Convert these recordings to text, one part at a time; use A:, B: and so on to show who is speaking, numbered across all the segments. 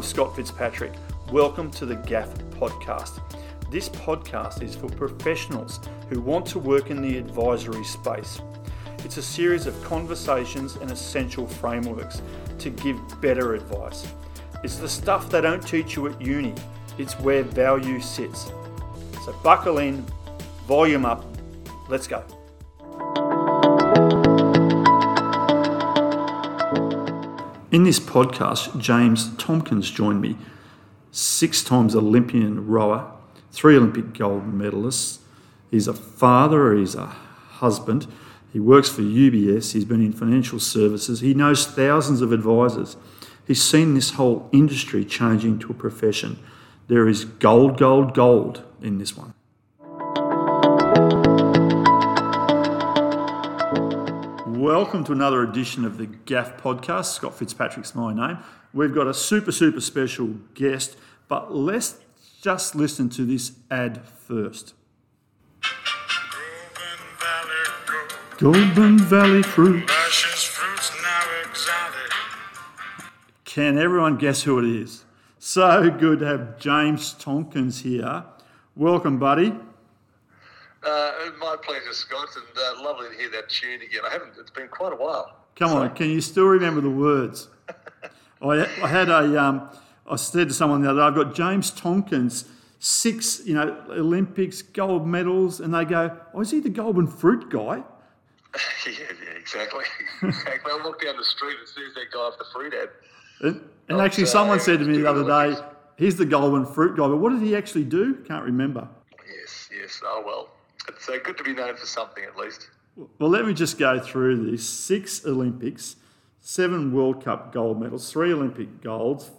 A: I'm Scott Fitzpatrick. Welcome to the GAF podcast. This podcast is for professionals who want to work in the advisory space. It's a series of conversations and essential frameworks to give better advice. It's the stuff they don't teach you at uni, it's where value sits. So buckle in, volume up, let's go. In this podcast, James Tomkins joined me, six times Olympian rower, three Olympic gold medalists. He's a father, he's a husband, he works for UBS, he's been in financial services, he knows thousands of advisors. He's seen this whole industry changing to a profession. There is gold, gold, gold in this one. Welcome to another edition of the GAF podcast. Scott Fitzpatrick's my name. We've got a super, super special guest, but let's just listen to this ad first. Goulburn Valley fruit. Can everyone guess who it is? So good to have James Tomkins here. Welcome, buddy.
B: Uh, my pleasure, Scott, and uh, lovely to hear that tune again. I haven't; it's been quite a while.
A: Come on, can you still remember the words? I, I had a, um, I said to someone the other day, I've got James Tomkins, six, you know, Olympics gold medals, and they go, "Oh, is he the golden fruit guy?"
B: yeah, yeah, exactly. exactly. I walk down the street and see that guy off the fruit ad.
A: And, and actually, someone said to me the other day, "He's the golden fruit guy," but what did he actually do? Can't remember.
B: Yes, yes. Oh well, uh, good to be known for something at least.
A: Well, let me just go through this: six Olympics, seven World Cup gold medals, three Olympic golds.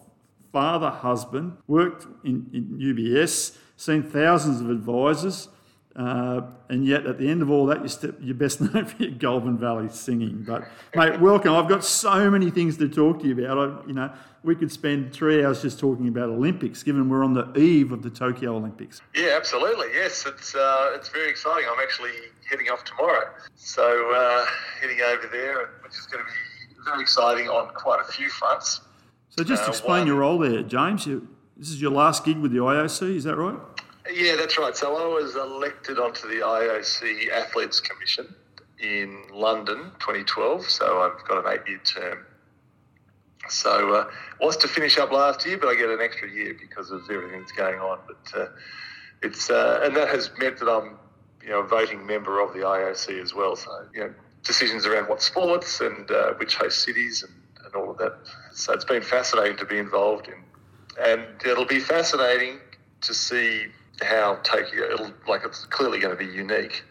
A: Father, husband, worked in, in UBS, seen thousands of advisors, uh, and yet at the end of all that, you're, you're best known for your Goulburn Valley singing. But mate, welcome. I've got so many things to talk to you about. I, you know, we could spend three hours just talking about Olympics, given we're on the eve of the Tokyo Olympics.
B: Yeah, absolutely. Yes, it's uh, it's very exciting. I'm actually heading off tomorrow, so uh, heading over there, which is going to be very exciting on quite a few fronts.
A: So just
B: Uh,
A: explain
B: one-
A: your role there, James. You, this is your last gig with the IOC, is that right?
B: Yeah, that's right. So I was elected onto the IOC Athletes Commission in London 2012. So I've got an eight-year term. So uh, was to finish up last year, but I get an extra year because of everything that's going on. But uh, it's uh, and that has meant that I'm you know a voting member of the IOC as well. So you know decisions around what sports and uh, which host cities and, and all of that. So it's been fascinating to be involved in, and it'll be fascinating to see how Tokyo. It'll like it's clearly going to be unique,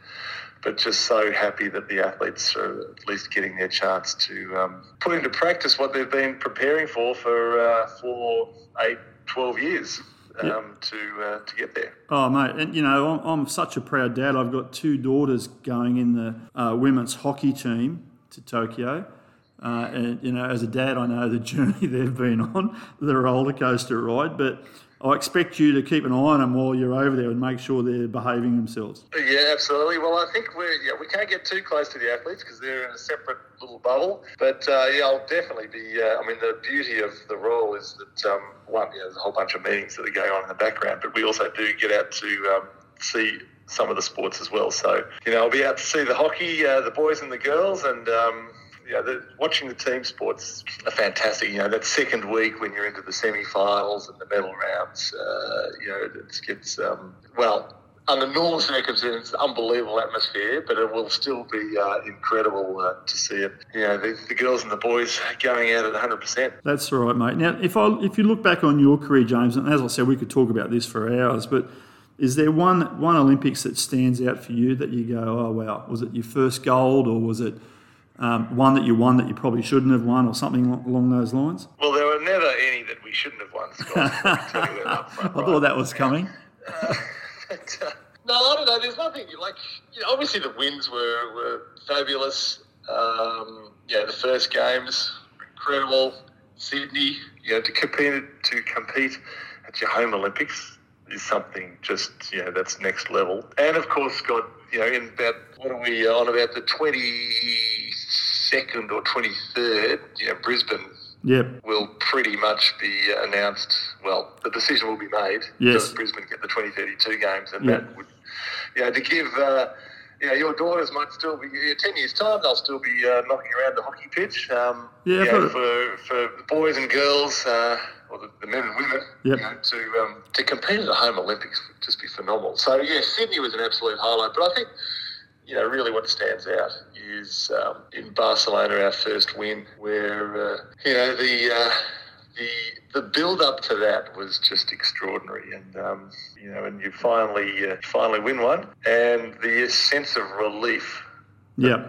B: but just so happy that the athletes are at least getting their chance to um, put into practice what they've been preparing for for uh, for eight, 12 years.
A: Yep.
B: Um, to uh, to get there.
A: Oh, mate, and you know, I'm, I'm such a proud dad. I've got two daughters going in the uh, women's hockey team to Tokyo. Uh, and, you know, as a dad, I know the journey they've been on, the roller coaster ride. But I expect you to keep an eye on them while you're over there and make sure they're behaving themselves.
B: Yeah, absolutely. Well, I think we're yeah we can't get too close to the athletes because they're in a separate little bubble. But uh, yeah, I'll definitely be. Uh, I mean, the beauty of the role is that um, one, yeah, there's a whole bunch of meetings that are going on in the background, but we also do get out to um, see some of the sports as well. So you know, I'll be out to see the hockey, uh, the boys and the girls, and. Um, yeah, the, watching the team sports are fantastic. You know, that second week when you're into the semi-finals and the medal rounds, uh, you know, it's, it's um, well, under normal circumstances, unbelievable atmosphere, but it will still be uh, incredible uh, to see it. You know, the, the girls and the boys going out at 100%.
A: That's right, mate. Now, if I if you look back on your career, James, and as I said, we could talk about this for hours, but is there one one Olympics that stands out for you that you go, oh wow, was it your first gold, or was it um, one that you won that you probably shouldn't have won, or something along those lines?
B: Well, there were never any that we shouldn't have won, Scott. I can tell that front,
A: I thought that was coming.
B: Uh, but, uh, no, I don't know. There's nothing like you know, obviously the wins were, were fabulous. Um, yeah, the first games incredible. Sydney, you know, to compete to compete at your home Olympics is something just you know that's next level. And of course, Scott, you know, in about what are we on about the twenty second or twenty third, you know, Brisbane
A: Yep.
B: will pretty much be announced. Well, the decision will be made.
A: Yes.
B: Does Brisbane get the 2032 games? And
A: Yeah.
B: that would, you know, to give, uh, you know, your daughters might still be, in 10 years' time, they'll still be uh, knocking around the hockey pitch. Um,
A: Yeah,
B: you know, for, for boys and girls, uh, or the, the men and women,
A: Yep.
B: you know, to, um, to compete at the home Olympics would just be phenomenal. So, yeah, Sydney was an absolute highlight. But I think, you know, really what stands out is um, in Barcelona, our first win, where, uh, you know, the. Uh, the, the build up to that was just extraordinary, and um, you know, and you finally uh, finally win one, and the sense of relief
A: Yeah.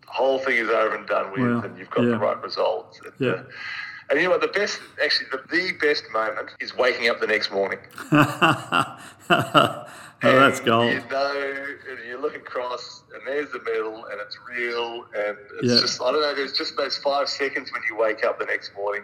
B: the whole thing is over and done with, and you've got
A: yeah.
B: the right results. And,
A: Yeah.
B: uh, and you know what? The best, actually, the, the best moment is waking up the next morning.
A: oh, that's gold.
B: You know, and you look across, and there's the medal, and it's real, and it's
A: Yeah.
B: just, I don't know, there's just those five seconds when you wake up the next morning,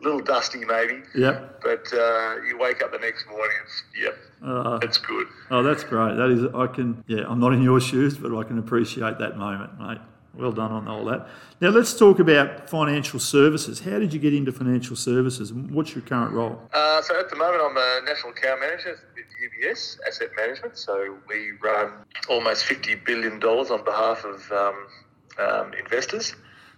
B: a little dusty maybe,
A: Yep.
B: but uh, you wake up the next morning, it's, yep,
A: Uh,
B: it's good.
A: oh, that's great. That is, I can, yeah, I'm not in your shoes, but I can appreciate that moment, mate. Well done on all that. Now let's talk about financial services. How did you get into financial services? and What's your current role?
B: Uh, so at the moment, I'm a national account manager with UBS Asset Management. So we run almost $50 billion on behalf of um, um, investors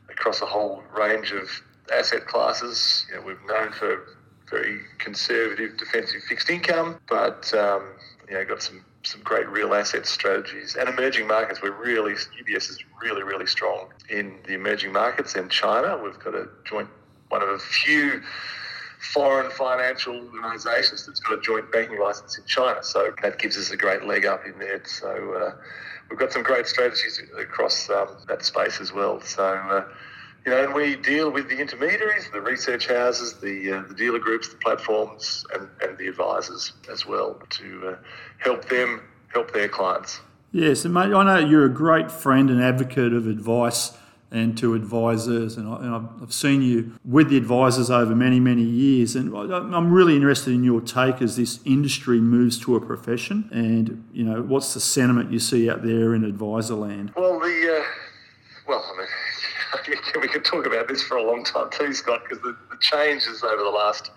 B: across a whole range of asset classes. You know, we've known for very conservative defensive fixed income, but um, you know, got some some great real asset strategies and emerging markets. We're really UBS is really really strong in the emerging markets and China. We've got a joint one of a few foreign financial organisations that's got a joint banking license in China. So that gives us a great leg up in there. So uh, we've got some great strategies across um, that space as well. So. Uh, you know, and we deal with the intermediaries, the research houses, the uh, the dealer groups, the platforms, and, and the advisors as well to uh, help them help their clients.
A: Yes, and mate, I know you're a great friend and advocate of advice and to advisors, and, I, and I've- I've seen you with the advisors over many, many years. And I- I'm really interested in your take as this industry moves to a profession, and you know, what's the sentiment you see out there in advisor land?
B: Well, the uh, well, I mean, we could talk about this for a long time too, Scott, because the, the changes over the last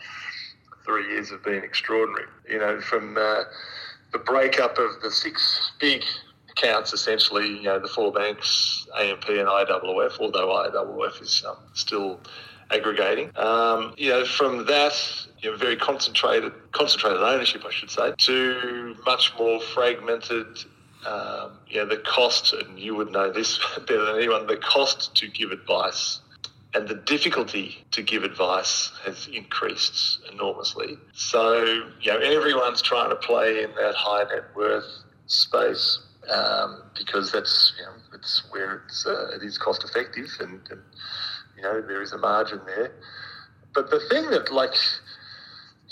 B: three years have been extraordinary. You know, from uh, the breakup of the six big accounts, essentially, you know, the four banks, AMP and IOOF, although IOOF is um, still aggregating. Um, you know, from that, you know, very concentrated, concentrated ownership, I should say, to much more fragmented. Um, the cost, and you would know this better than anyone, the cost to give advice and the difficulty to give advice has increased enormously. So, you know, everyone's trying to play in that high net worth space um, because that's, you know, it's where it's, uh, it is cost effective and, and, you know, there is a margin there. But the thing that, like,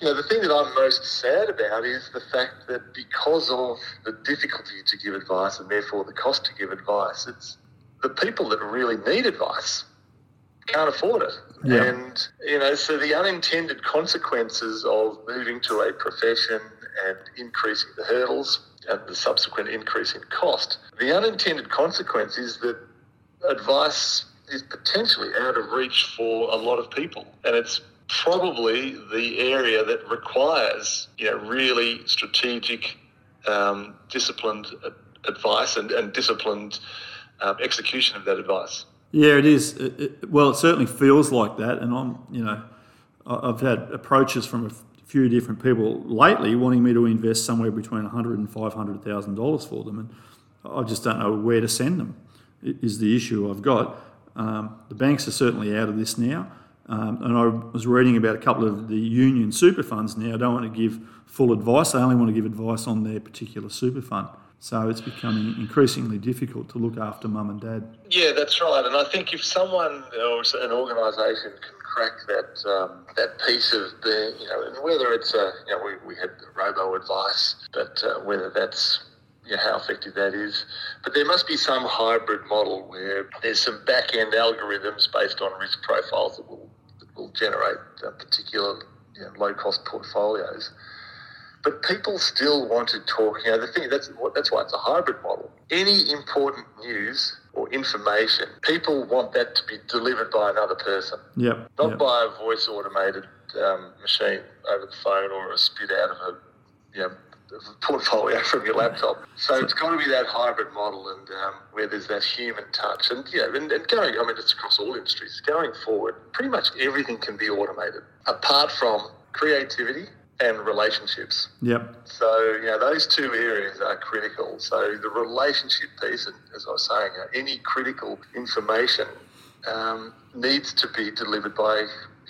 B: you know, the thing that I'm most sad about is the fact that because of the difficulty to give advice and therefore the cost to give advice, it's the people that really need advice can't afford it.
A: Yeah.
B: And, you know, so the unintended consequences of moving to a profession and increasing the hurdles and the subsequent increase in cost, the unintended consequence is that advice is potentially out of reach for a lot of people. And it's probably the area that requires, you know, really strategic, um, disciplined advice and, and disciplined um, execution of that advice.
A: Yeah, it is. It, it, well, it certainly feels like that, and I'm, you know, I've had approaches from a few different people lately wanting me to invest somewhere between 100 and 500 thousand dollars for them, and I just don't know where to send them. Is the issue I've got? Um, the banks are certainly out of this now, um, and I was reading about a couple of the union super funds now. I don't want to give full advice; they only want to give advice on their particular super fund. So it's becoming increasingly difficult to look after mum and dad.
B: Yeah, that's right. And I think if someone or an organisation can crack that um, that piece of the, you know, and whether it's a, you know, we, we had robo advice, but uh, whether that's you know, how effective that is. But there must be some hybrid model where there's some back end algorithms based on risk profiles that will will generate uh, particular you know, low cost portfolios. But people still want to talk. You know, the thing that's that's why it's a hybrid model. Any important news or information, people want that to be delivered by another person,
A: Yep.
B: not
A: yep.
B: by a voice automated um, machine over the phone or a spit out of a you know, portfolio from your laptop. So it's got to be that hybrid model and um, where there's that human touch. And, you know, and, and going, I mean, it's across all industries. Going forward, pretty much everything can be automated apart from creativity and relationships.
A: Yep.
B: So, you know, those two areas are critical. So, the relationship piece, and as I was saying, uh, any critical information um, needs to be delivered by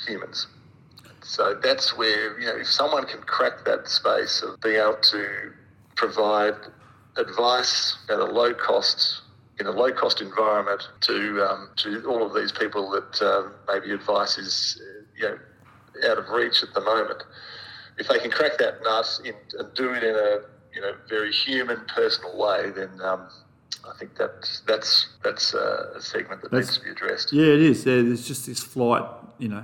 B: humans. So, that's where, you know, if someone can crack that space of being able to provide advice at a low cost, in a low cost environment to, um, to all of these people that um, maybe advice is, you know, out of reach at the moment if they can crack that nut in, and do it in a you know very human, personal way, then um, I think that that's that's a segment that
A: That's-
B: needs to be addressed.
A: Yeah, it is. There's just this flight, you know,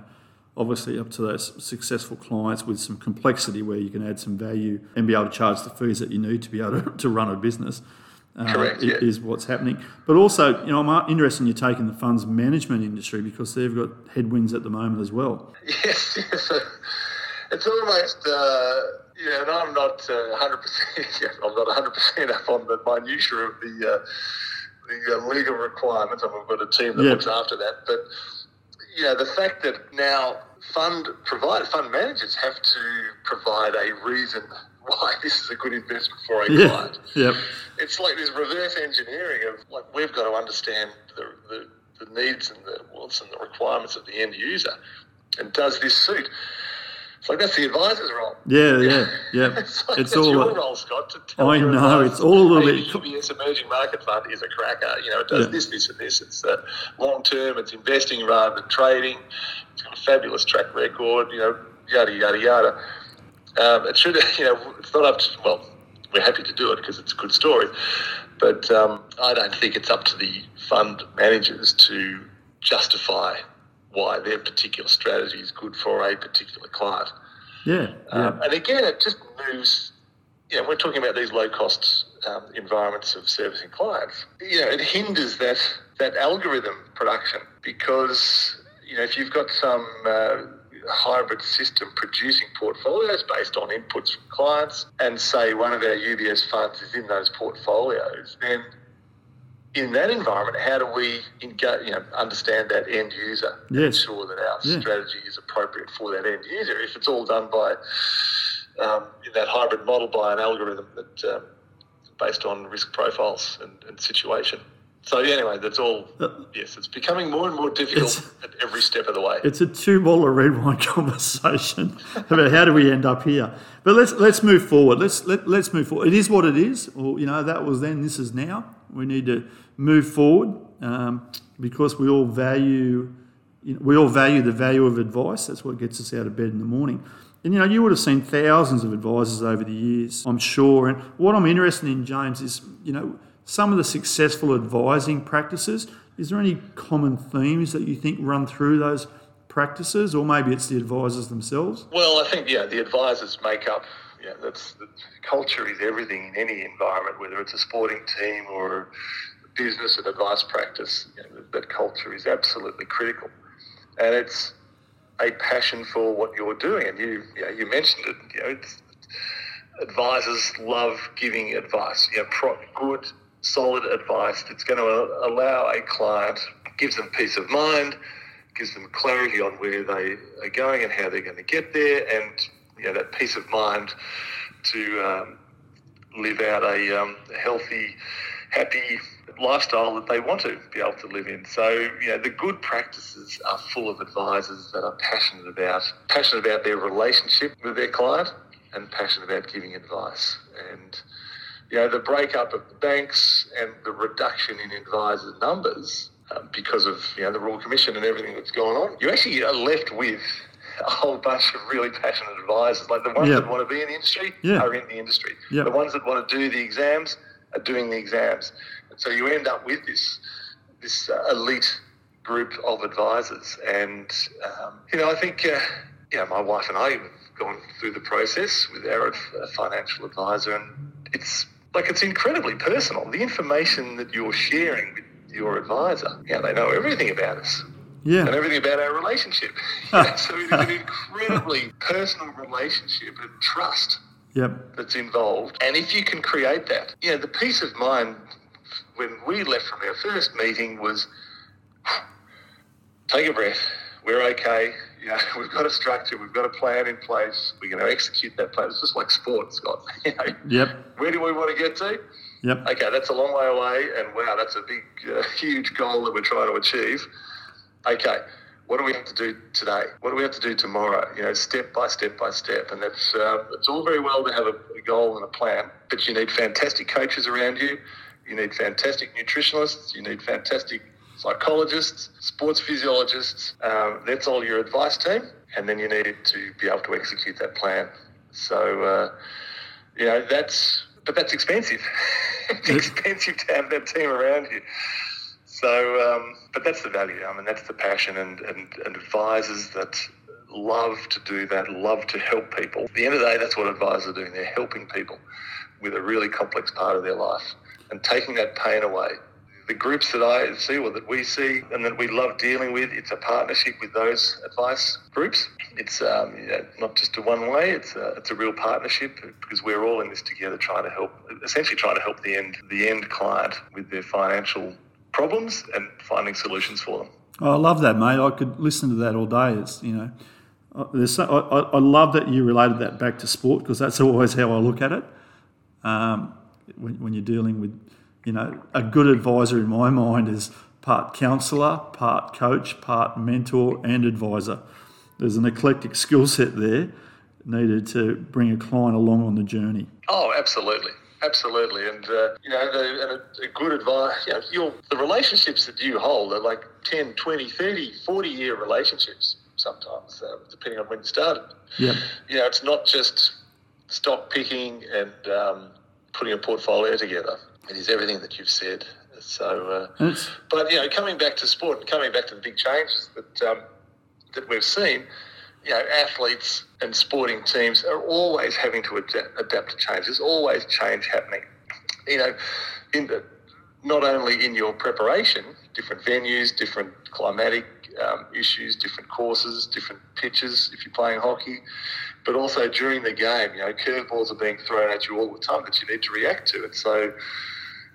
A: obviously up to those successful clients with some complexity where you can add some value and be able to charge the fees that you need to be able to, to run a business. Uh,
B: Correct, yeah.
A: Is what's happening. But also, you know, I'm interested in you taking the funds management industry because they've got headwinds at the moment as well.
B: Yes, yes. It's almost, uh, you know, and I'm not uh, 100%, I'm not 100% up on the minutiae of the, uh, the uh, legal requirements. I mean, we've got a team that looks after that. But, you know, the fact that now fund provider, fund managers have to provide a reason why this is a good investment for a
A: Yeah.
B: client
A: Yep.
B: it's like this reverse engineering of like we've got to understand the, the, the needs and the wants and the requirements of the end user and does this suit it's like that's the advisor's role
A: Yeah. Yeah. Yeah.
B: it's like
A: It's all.
B: your role Scott to tell
A: I know, it's all a little bit-
B: UBS emerging market fund is a cracker you know it does
A: Yeah.
B: this this and this it's uh, long term it's investing rather than trading it's got a fabulous track record you know yada yada yada um, it should, you know, it's not up to, well, we're happy to do it because it's a good story, but um, I don't think it's up to the fund managers to justify why their particular strategy is good for a particular client.
A: Yeah. Yeah.
B: Um, and again, it just moves, you know, we're talking about these low cost um, environments of servicing clients. You know, it hinders that, that algorithm production because, you know, if you've got some uh, hybrid system producing portfolios based on inputs from clients and say one of our UBS funds is in those portfolios, then in that environment, how do we engage, you know, understand that end user and
A: Yes.
B: ensure that our
A: Yeah.
B: strategy is appropriate for that end user? If it's all done by um, in that hybrid model by an algorithm that um, based on risk profiles and, and situation. So anyway, that's all.
A: Uh,
B: Yes, it's becoming more and more difficult
A: It's-
B: at every step of the way.
A: It's a two bottle of red wine conversation about how do we end up here. But let's let's move forward. Let's let, let's move forward. It is what it is. Or you know that was then. This is now. We need to move forward um, because we all value. You know, we all value the value of advice. That's what gets us out of bed in the morning. And you know, you would have seen thousands of advisors over the years, I'm sure. And what I'm interested in, James, is you know some of the successful advising practices. Is there any common themes that you think run through those practices, or maybe it's the advisors themselves?
B: Well, I think yeah, the advisors make up. Yeah, that's culture is everything in any environment, whether it's a sporting team or business and advice practice. You know, that, culture is absolutely critical, and it's a passion for what you're doing. And you, know, you mentioned it. You know, advisors love giving advice. You know, pro, good, solid advice that's going to allow a client, gives them peace of mind, gives them clarity on where they are going and how they're going to get there, and you know, that peace of mind to um, live out a um, healthy, happy lifestyle that they want to be able to live in. So, you know, the good practices are full of advisors that are passionate about passionate about their relationship with their client and passionate about giving advice. And you know, the breakup of the banks and the reduction in advisor numbers um, because of you know the Royal Commission and everything that's going on, you actually are left with a whole bunch of really passionate advisors. Like the ones
A: Yeah.
B: that want to be in the industry
A: Yeah.
B: are in the industry.
A: Yeah.
B: The ones that want to do the exams are doing the exams. And so you end up with this this uh, elite group of advisors. And um, you know, I think uh, you know my wife and I have gone through the process with our uh, financial advisor, and it's like it's incredibly personal. The information that you're sharing with your advisor, yeah, they know everything about us
A: Yeah.
B: and everything about our relationship. yeah, so it is an incredibly personal relationship and trust
A: Yep.
B: that's involved. And if you can create that, you know, the peace of mind when we left from our first meeting was take a breath. We're okay. You know, we've got a structure. We've got a plan in place. We're going to execute that plan. It's just like sport, Scott. You know,
A: Yep.
B: where do we want to get to?
A: Yep.
B: Okay, that's a long way away, and wow, that's a big, uh, huge goal that we're trying to achieve. Okay, what do we have to do today? What do we have to do tomorrow? You know, step by step by step, and that's uh, it's all very well to have a, a goal and a plan, but you need fantastic coaches around you. You need fantastic nutritionalists. You need fantastic psychologists, sports physiologists. Um, that's all your advice team, and then you need it to be able to execute that plan. So. Uh, you know that's but that's expensive. it's expensive to have that team around you. So, um, but that's the value. I mean, that's the passion and, and, and advisors that love to do that, love to help people. At the end of the day, that's what advisors are doing. They're helping people with a really complex part of their life and taking that pain away. The groups that I see or that we see and that we love dealing with, it's a partnership with those advice groups. It's um, you know, not just a one way, it's a, it's a real partnership because we're all in this together trying to help, essentially trying to help the end, the end client with their financial problems and finding solutions for them.
A: Oh, I love that, mate. I could listen to that all day. It's you know, uh, so, I, I- I love that you related that back to sport because that's always how I look at it. Um, when, when you're dealing with, you know, a good advisor in my mind is part counsellor, part coach, part mentor, and advisor. There's an eclectic skill set there needed to bring a client along on the journey.
B: Oh, absolutely. Absolutely, and uh, you know, the, and a, a good advice. You know, your the relationships that you hold are like 10, 20, 30, 40 year relationships. Sometimes, uh, depending on when you started.
A: Yeah,
B: You know, it's not just stock picking and um, putting a portfolio together. It is everything that you've said. So, uh, but you know, coming back to sport and coming back to the big changes that um, that we've seen, you know, athletes and sporting teams are always having to adapt, adapt to change. There's always change happening. You know, in the, not only in your preparation, different venues, different climatic um, issues, different courses, different pitches if you're playing hockey, but also during the game. You know, curveballs are being thrown at you all the time that you need to react to. And so,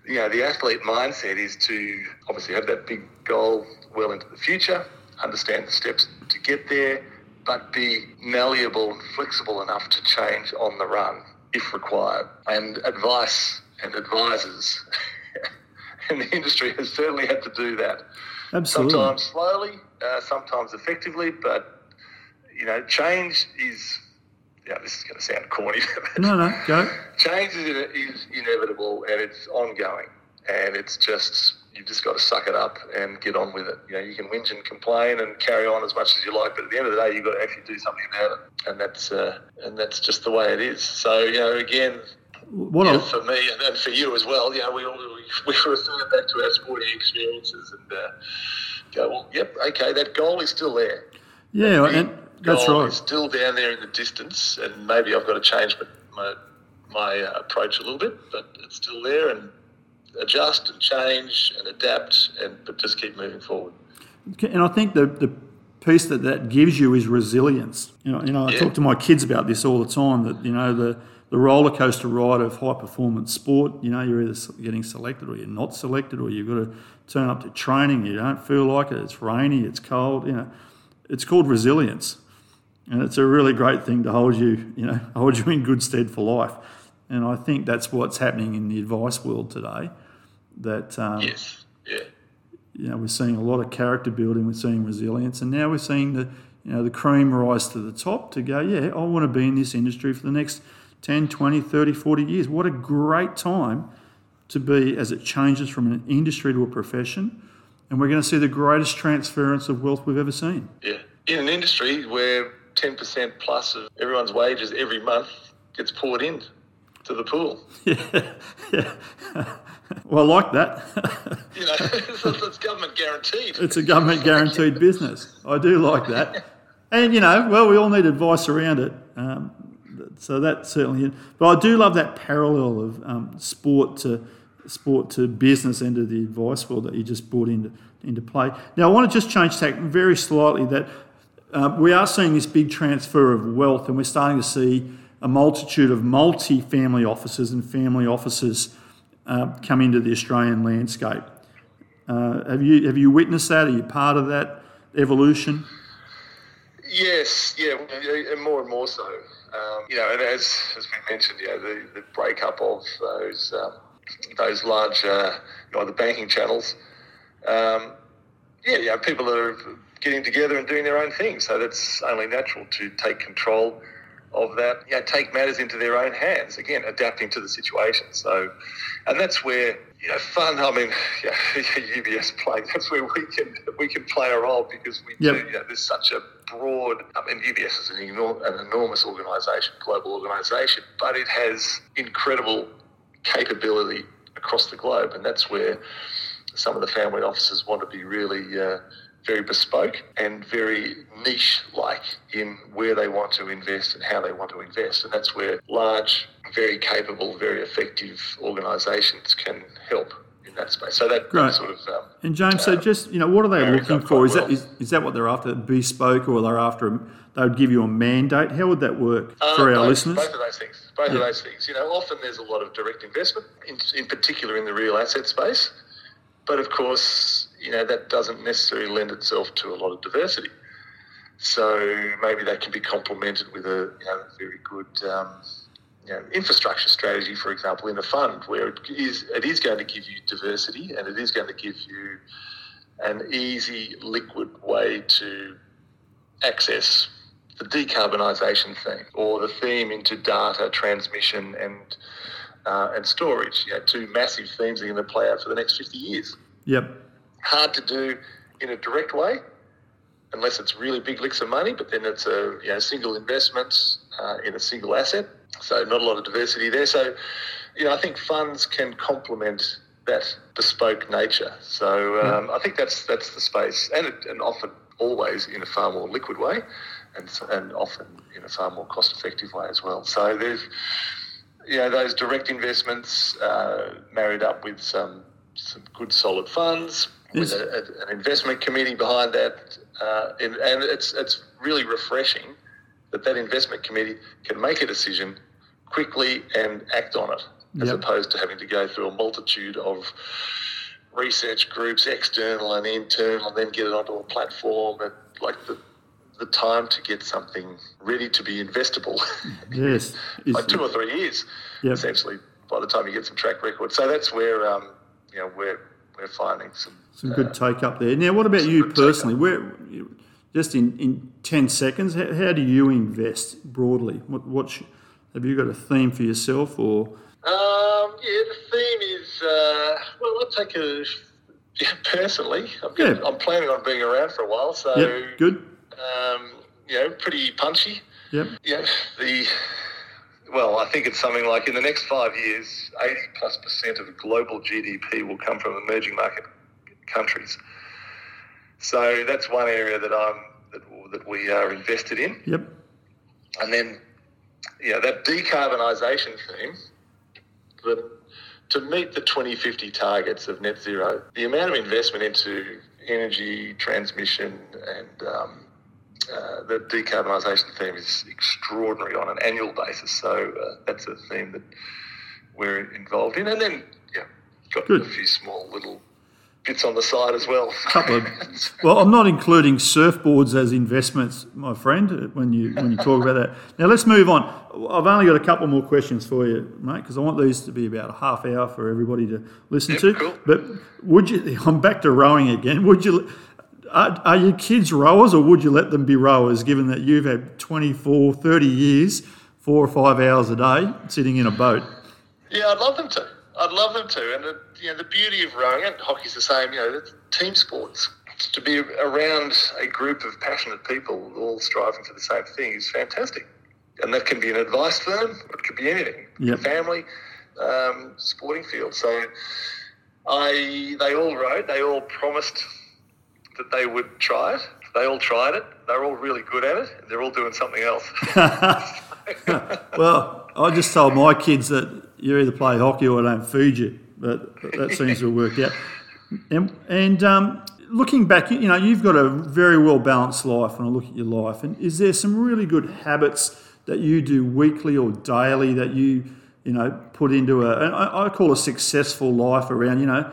B: you know, the athlete mindset is to obviously have that big goal well into the future, understand the steps to get there, but be malleable and flexible enough to change on the run if required. And advice and advisors in the industry has certainly had to do that.
A: absolutely.
B: Sometimes slowly, uh, sometimes effectively, but you know, change is. Yeah, this is going to sound corny.
A: No, no, go.
B: change is, is inevitable and it's ongoing and it's just you've just got to suck it up and get on with it you know you can whinge and complain and carry on as much as you like but at the end of the day you've got to actually do something about it and that's uh, and that's just the way it is so you know again
A: What
B: you know, for me and, and for you as well you know we, we, we refer back to our sporting experiences and uh, go well yep okay that goal is still there
A: yeah, and that's right.
B: is still down there in the distance, and maybe I've got to change my my, my uh, approach a little bit, but it's still there, and adjust and change and adapt, and but just keep moving forward.
A: And I think the, the piece that that gives you is resilience. You know, you know, I
B: Yeah.
A: talk to my kids about this all the time. That you know the the roller coaster ride of high performance sport. You know, you're either getting selected or you're not selected, or you've got to turn up to training. You don't feel like it. It's rainy. It's cold. You know, it's called resilience, and it's a really great thing to hold you. You know, hold you in good stead for life. And I think that's what's happening in the advice world today. That um,
B: Yes, yeah,
A: you know, we're seeing a lot of character building, we're seeing resilience, and now we're seeing the, you know, the cream rise to the top to go, yeah, I want to be in this industry for the next 10, 20, 30, 40 years. What a great time to be as it changes from an industry to a profession. And we're going to see the greatest transference of wealth we've ever seen.
B: yeah. In an industry where ten percent plus of everyone's wages every month gets poured in to the pool,
A: Yeah, yeah. well, I like that.
B: you know, it's, it's government guaranteed.
A: It's a government guaranteed business. I do like that. And, you know, well, we all need advice around it. Um, so that certainly, but I do love that parallel of um, sport to sport to business end of the advice world that you just brought into into play. Now, I want to just change tack very slightly. That uh, we are seeing this big transfer of wealth, and we're starting to see a multitude of multi-family offices and family offices uh, come into the Australian landscape. Uh, have you have you witnessed that? Are you part of that evolution?
B: Yes, yeah, and more and more so. Um, you know, and as as we mentioned, you know, the, the breakup of those um, those large, you know, the banking channels. Um, yeah, yeah, people that are getting together and doing their own thing. So that's only natural to take control of that. You know, take matters into their own hands. Again, adapting to the situation. So, and that's where you know, fun. I mean, yeah, UBS play. That's where we can we can play a role because we yep. do. You know, there's such a broad. I mean, UBS is an, enorm, an enormous organisation, global organisation, but it has incredible capability across the globe, and that's where some of the family offices want to be really. Uh, very bespoke and very niche like in where they want to invest and how they want to invest. And that's where large, very capable, very effective organisations can help in that space. So that,
A: right.
B: sort of. Um,
A: and James, so uh, just, you know, what are they looking for? Is, well. that, is, is that what they're after, bespoke, or they're after, they would give you a mandate? How would that work uh, for our
B: both,
A: listeners?
B: Both of those things. Both of those things. You know, often there's a lot of direct investment, in, in particular in the real asset space. But of course, you know, that doesn't necessarily lend itself to a lot of diversity. So maybe that can be complemented with a you know, very good um, you know, infrastructure strategy, for example, in a fund where it is, it is going to give you diversity and it is going to give you an easy, liquid way to access the decarbonisation theme or the theme into data transmission and uh, and storage. You know, two massive themes that are going to play out for the next 50 years.
A: Yep.
B: Hard to do in a direct way unless it's really big licks of money, but then it's a you know, single investment uh, in a single asset. So not a lot of diversity there. So, you know, I think funds can complement that bespoke nature. So um, I think that's that's the space, and it, and often always in a far more liquid way, and and often in a far more cost effective way as well. So there's you know, those direct investments uh, married up with some some good solid funds with a, a, an investment committee behind that, uh, and, and it's it's really refreshing that that investment committee can make a decision quickly and act on it, as yep. opposed to having to go through a multitude of research groups, external and internal, and then get it onto a platform. And like the the time to get something ready to be investable.
A: Yes,
B: like two or three years, yep. essentially. By the time you get some track record, so that's where um, you know we're we're finding some
A: some good uh, take up there. Now, what about you personally? Where just in, in ten seconds, how, how, do you invest broadly? What what have you got a theme for yourself or?
B: Um, yeah, the theme is uh, well, I'll take a yeah, personally. I'm, yeah. I'm planning on being around for a while, so
A: yep, good
B: um, you know, pretty punchy.
A: Yep.
B: Yeah. The well, I think it's something like in the next five years, 80 plus percent of global GDP will come from emerging market countries. So that's one area that I'm that, that we are invested in.
A: Yep.
B: And then, yeah, that decarbonisation theme. The, to meet the 2050 targets of net zero, the amount of investment into energy transmission and um, uh, the decarbonisation theme is extraordinary on an annual basis. So uh, that's a theme that we're involved in. And then, yeah, got Good. a few small little bits on the side as well.
A: Couple of, well, I'm not including surfboards as investments, my friend, when you when you talk about that. Now let's move on. I've only got a couple more questions for you, mate, because I want these to be about a half hour for everybody to listen
B: yep,
A: to.
B: Cool.
A: But would you? I'm back to rowing again. Would you? Are, are your kids rowers or would you let them be rowers given that you've had 24, 30 years, four or five hours a day sitting in a boat?
B: Yeah, I'd love them to. I'd love them to. And the, you know, the beauty of rowing and hockey's the same, you know, team sports. To be around a group of passionate people all striving for the same thing is fantastic. And that can be an advice firm, it could be anything.
A: Yep.
B: Family, um, sporting field. So I, they all rowed, they all promised that they would try it. They all tried it. They're all really good at it. They're all doing something else.
A: well, I just told my kids that you either play hockey or I don't feed you. but that seems to worked out. And, and um, looking back, you know, you've got a very well balanced life when I look at your life. And is there some really good habits that you do weekly or daily that you, you know, put into a, I call a successful life around, you know,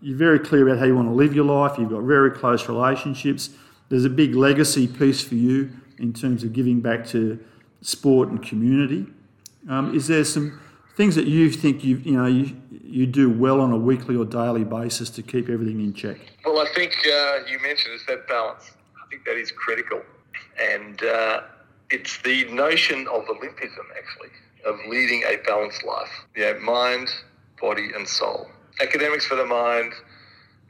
A: you're very clear about how you want to live your life, you've got very close relationships, there's a big legacy piece for you in terms of giving back to sport and community. Um, is there some things that you think you you know you, you do well on a weekly or daily basis to keep everything in check?
B: Well, I think uh, you mentioned it's that balance. I think that is critical, and uh, it's the notion of Olympism actually of leading a balanced life. Yeah, mind, body, and soul. Academics for the mind,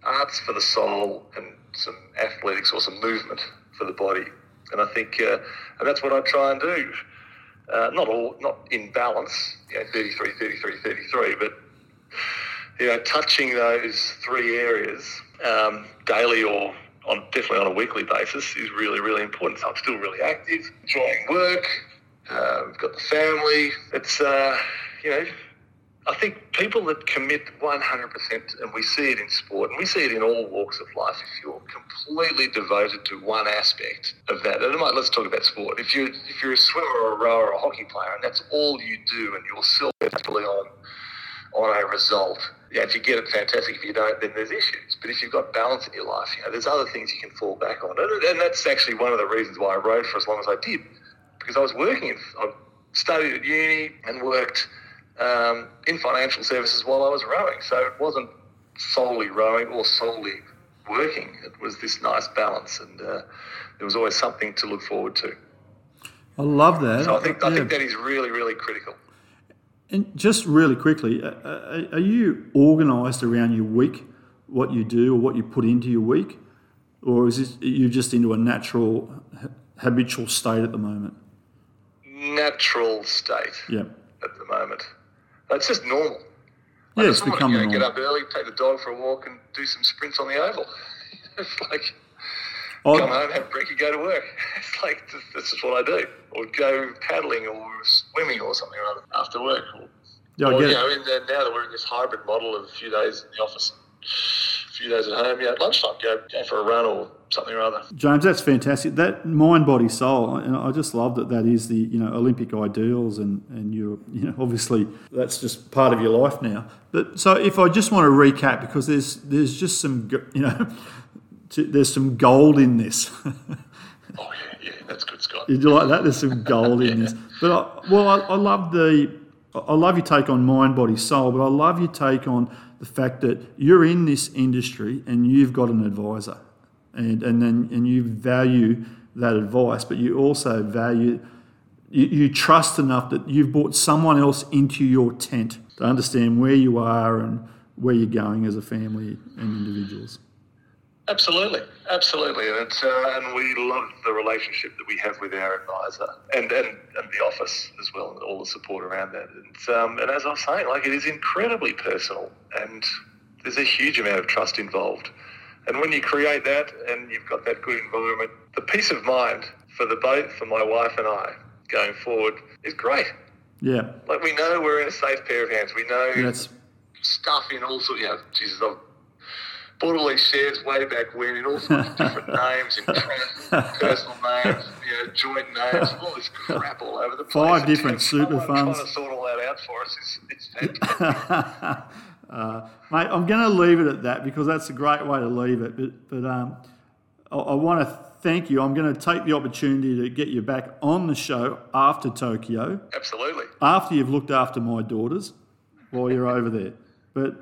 B: arts for the soul, and some athletics or some movement for the body. And I think, uh, and that's what I try and do. Uh, not all, not in balance, you know, 33, 33, 33, but you know, touching those three areas um, daily or on definitely on a weekly basis is really, really important. So I'm still really active, enjoying work. Uh, we've got the family. It's uh, you know, I think people that commit 100%, and we see it in sport, and we see it in all walks of life, if you're completely devoted to one aspect of that, and let's talk about sport. If, you, if you're a swimmer or a rower or a hockey player, and that's all you do, and you're self-fully on, on a result, yeah, if you get it, fantastic. If you don't, then there's issues. But if you've got balance in your life, you know, there's other things you can fall back on. And, and that's actually one of the reasons why I rowed for as long as I did, because I was working, in, I studied at uni and worked – um, in financial services while I was rowing. So it wasn't solely rowing or solely working. It was this nice balance, and uh, there was always something to look forward to.
A: I love that.
B: So I think, I think that is really, really critical.
A: And just really quickly, are you organised around your week, what you do or what you put into your week? Or is this, you just into a natural, habitual state at the moment?
B: Natural state
A: yeah.
B: at the moment. It's just normal.
A: Yeah, it's become
B: you know,
A: normal.
B: Get up early, take the dog for a walk, and do some sprints on the oval. it's like
A: Oh.
B: come home, have brekkie, go to work. It's like this, this is what I do, or go paddling or swimming or something or other after work. Or,
A: Yeah, I
B: or,
A: get
B: you know, in the, now that we're in this hybrid model of a few days in the office, a few days at home, yeah, at lunchtime, go, go for a run or something or other.
A: James, that's fantastic. That mind, body, soul, and I just love that. That is the you know Olympic ideals, and and you're you know obviously that's just part of your life now. But so if I just want to recap, because there's there's just some you know there's some gold in this.
B: Oh yeah, yeah, that's good, Scott.
A: Did you like that? There's some gold in this. But I, well, I, I love the I love your take on mind, body, soul. But I love your take on the fact that you're in this industry and you've got an advisor, and and then and you value that advice, but you also value you, you trust enough that you've brought someone else into your tent to understand where you are and where you're going as a family and individuals.
B: Absolutely, absolutely, and it's uh, and we love the relationship that we have with our advisor and and, and the office as well, and all the support around that. And um, and as I was saying, like it is incredibly personal, and there's a huge amount of trust involved. And when you create that, and you've got that good environment, the peace of mind for the both for my wife and I going forward is great.
A: Yeah,
B: Like we know we're in a safe pair of hands. We know
A: that's
B: stuff in all sorts. You know, Jesus, I've these shares way back when in all sorts of different names, in personal names, you know, joint names, all this crap all over the place.
A: Five
B: And,
A: different super funds.
B: Trying to sort all that out for us is
A: uh, mate, I'm going to leave it at that because that's a great way to leave it. But, but um, I, I want to thank you. I'm going to take the opportunity to get you back on the show after Tokyo,
B: Absolutely.
A: after you've looked after my daughters while you're over there. But,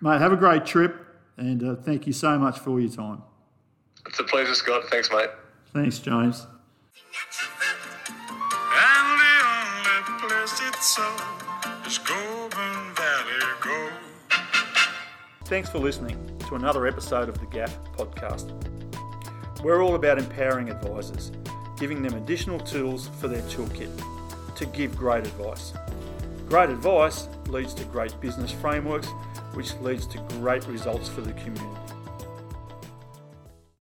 A: mate, have a great trip and uh, thank you so much for your time.
B: It's a pleasure, Scott. Thanks, mate.
A: Thanks, James.
C: And the only place it's so is Goulburn Valley Gold.
A: Thanks for listening to another episode of the Gap podcast. We're all about empowering advisors, giving them additional tools for their toolkit to give great advice. Great advice leads to great business frameworks, which leads to great results for the community.